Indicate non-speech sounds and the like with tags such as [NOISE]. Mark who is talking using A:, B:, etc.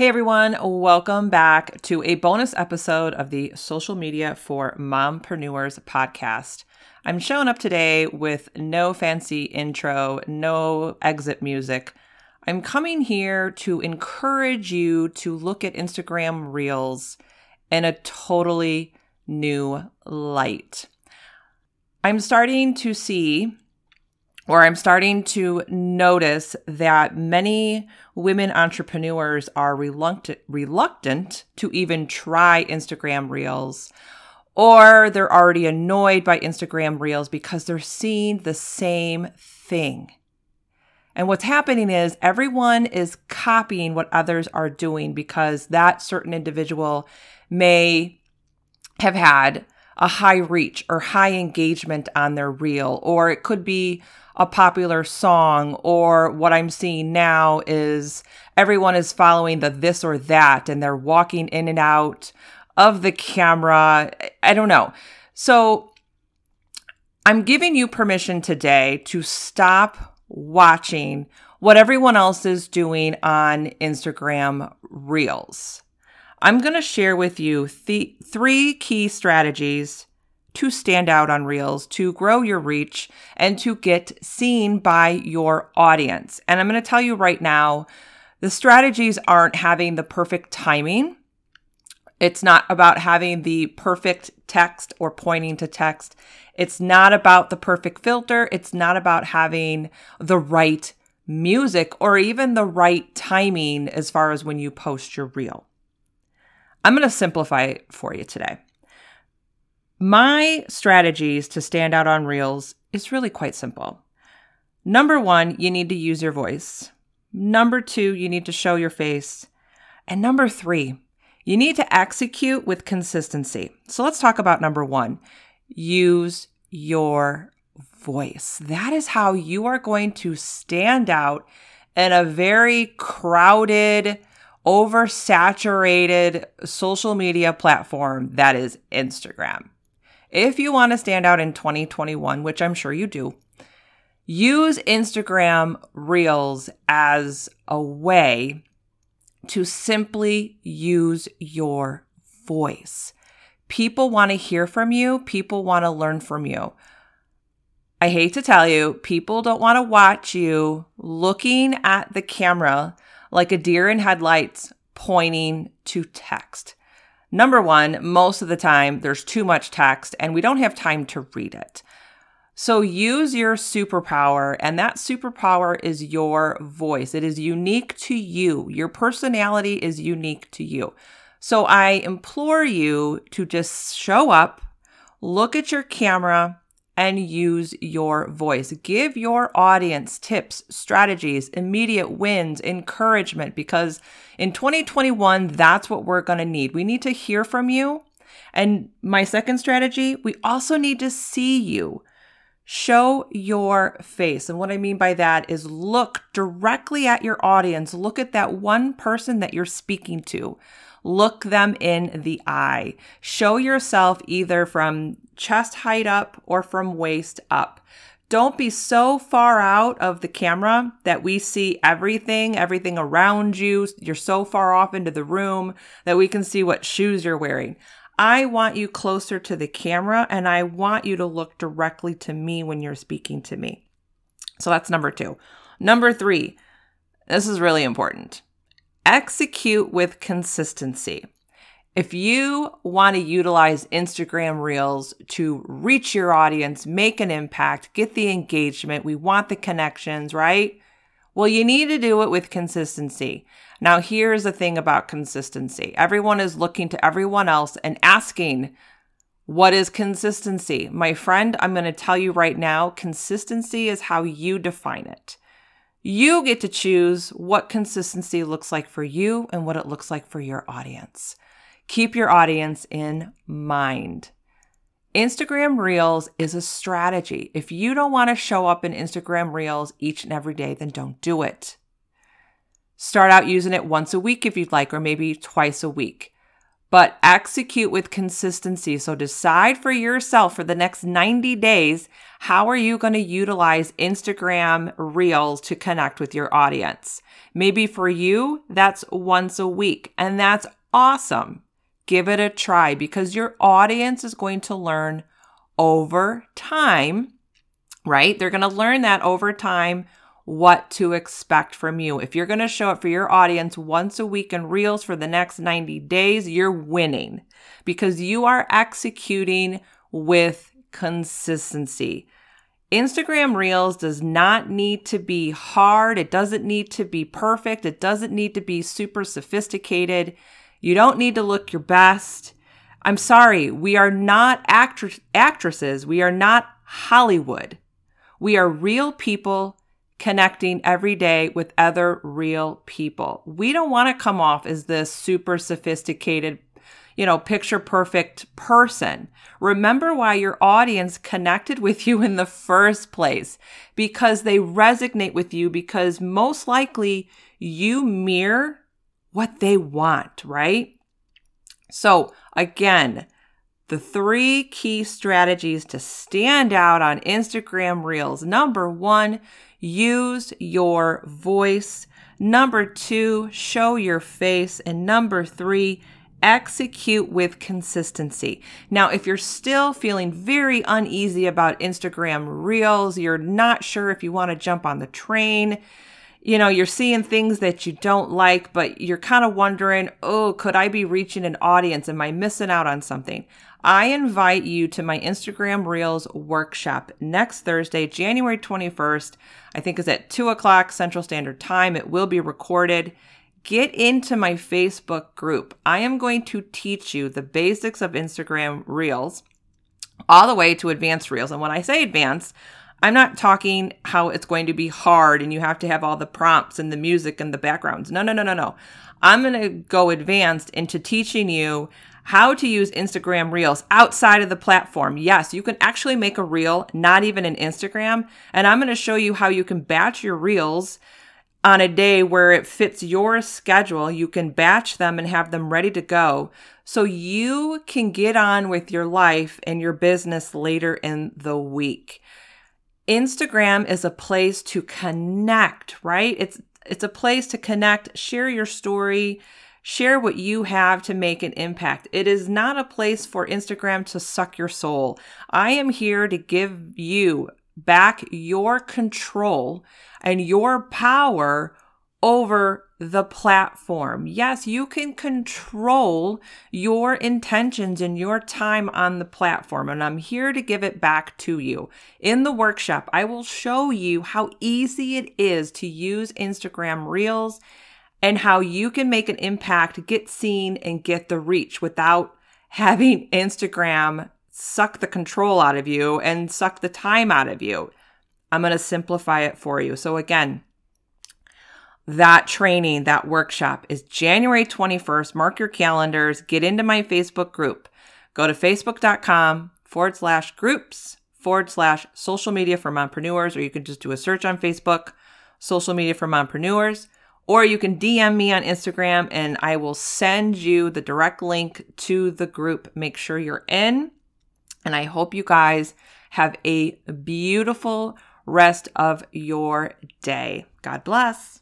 A: Hey everyone, welcome back to a bonus episode of the Social Media for Mompreneurs podcast. I'm showing up today with no fancy intro, no exit music. I'm coming here to encourage you to look at Instagram Reels in a totally new light. I'm starting to see or I'm starting to notice that many women entrepreneurs are reluctant reluctant to even try Instagram Reels or they're already annoyed by Instagram Reels because they're seeing the same thing. And what's happening is everyone is copying what others are doing because that certain individual may have had a high reach or high engagement on their reel, or it could be a popular song, or what I'm seeing now is everyone is following the this or that and they're walking in and out of the camera. I don't know. So I'm giving you permission today to stop watching what everyone else is doing on Instagram Reels. I'm going to share with you th- three key strategies to stand out on Reels, to grow your reach, and to get seen by your audience. And I'm going to tell you right now the strategies aren't having the perfect timing. It's not about having the perfect text or pointing to text. It's not about the perfect filter. It's not about having the right music or even the right timing as far as when you post your reel. I'm going to simplify it for you today. My strategies to stand out on Reels is really quite simple. Number one, you need to use your voice. Number two, you need to show your face. And number three, you need to execute with consistency. So let's talk about number one use your voice. That is how you are going to stand out in a very crowded, oversaturated social media platform that is Instagram. If you want to stand out in 2021, which I'm sure you do, use Instagram Reels as a way to simply use your voice. People want to hear from you, people want to learn from you. I hate to tell you, people don't want to watch you looking at the camera like a deer in headlights pointing to text. Number one, most of the time there's too much text and we don't have time to read it. So use your superpower, and that superpower is your voice. It is unique to you. Your personality is unique to you. So I implore you to just show up, look at your camera, and use your voice. Give your audience tips, strategies, immediate wins, encouragement, because in 2021, that's what we're going to need. We need to hear from you. And my second strategy, we also need to see you. Show your face. And what I mean by that is look directly at your audience. Look at that one person that you're speaking to. Look them in the eye. Show yourself either from chest height up or from waist up. Don't be so far out of the camera that we see everything, everything around you. You're so far off into the room that we can see what shoes you're wearing. I want you closer to the camera and I want you to look directly to me when you're speaking to me. So that's number two. Number three, this is really important. Execute with consistency. If you want to utilize Instagram Reels to reach your audience, make an impact, get the engagement, we want the connections, right? Well, you need to do it with consistency. Now, here's the thing about consistency everyone is looking to everyone else and asking, what is consistency? My friend, I'm going to tell you right now consistency is how you define it. You get to choose what consistency looks like for you and what it looks like for your audience. Keep your audience in mind. Instagram Reels is a strategy. If you don't want to show up in Instagram Reels each and every day, then don't do it. Start out using it once a week if you'd like, or maybe twice a week. But execute with consistency. So decide for yourself for the next 90 days how are you going to utilize Instagram Reels to connect with your audience? Maybe for you, that's once a week, and that's awesome. Give it a try because your audience is going to learn over time, right? They're going to learn that over time what to expect from you. If you're going to show up for your audience once a week in Reels for the next 90 days, you're winning because you are executing with consistency. Instagram Reels does not need to be hard. It doesn't need to be perfect. It doesn't need to be super sophisticated. You don't need to look your best. I'm sorry, we are not actr- actresses. We are not Hollywood. We are real people connecting every day with other real people. We don't want to come off as this super sophisticated you know, picture perfect person. Remember why your audience connected [LAUGHS] with you in the first place because they resonate with you because most likely you mirror what they want, right? So again, the three key strategies to stand out on Instagram Reels. Number one, use your voice. Number two, show your face. And number three, execute with consistency. Now, if you're still feeling very uneasy about Instagram Reels, you're not sure if you want to jump on the train, you know, you're seeing things that you don't like, but you're kind of wondering, oh, could I be reaching an audience? Am I missing out on something? I invite you to my Instagram Reels workshop next Thursday, January 21st. I think is at 2 o'clock Central Standard Time. It will be recorded get into my Facebook group. I am going to teach you the basics of Instagram Reels all the way to advanced Reels. And when I say advanced, I'm not talking how it's going to be hard and you have to have all the prompts and the music and the backgrounds. No, no, no, no, no. I'm going to go advanced into teaching you how to use Instagram Reels outside of the platform. Yes, you can actually make a reel, not even in Instagram. And I'm going to show you how you can batch your reels on a day where it fits your schedule, you can batch them and have them ready to go so you can get on with your life and your business later in the week. Instagram is a place to connect, right? It's it's a place to connect, share your story, share what you have to make an impact. It is not a place for Instagram to suck your soul. I am here to give you back your control and your power over the platform. Yes, you can control your intentions and your time on the platform, and I'm here to give it back to you. In the workshop, I will show you how easy it is to use Instagram Reels and how you can make an impact, get seen, and get the reach without having Instagram suck the control out of you and suck the time out of you. I'm going to simplify it for you. So, again, that training, that workshop is January 21st. Mark your calendars, get into my Facebook group. Go to facebook.com forward slash groups forward slash social media for mompreneurs, or you can just do a search on Facebook, social media for mompreneurs, or you can DM me on Instagram and I will send you the direct link to the group. Make sure you're in. And I hope you guys have a beautiful rest of your day. God bless.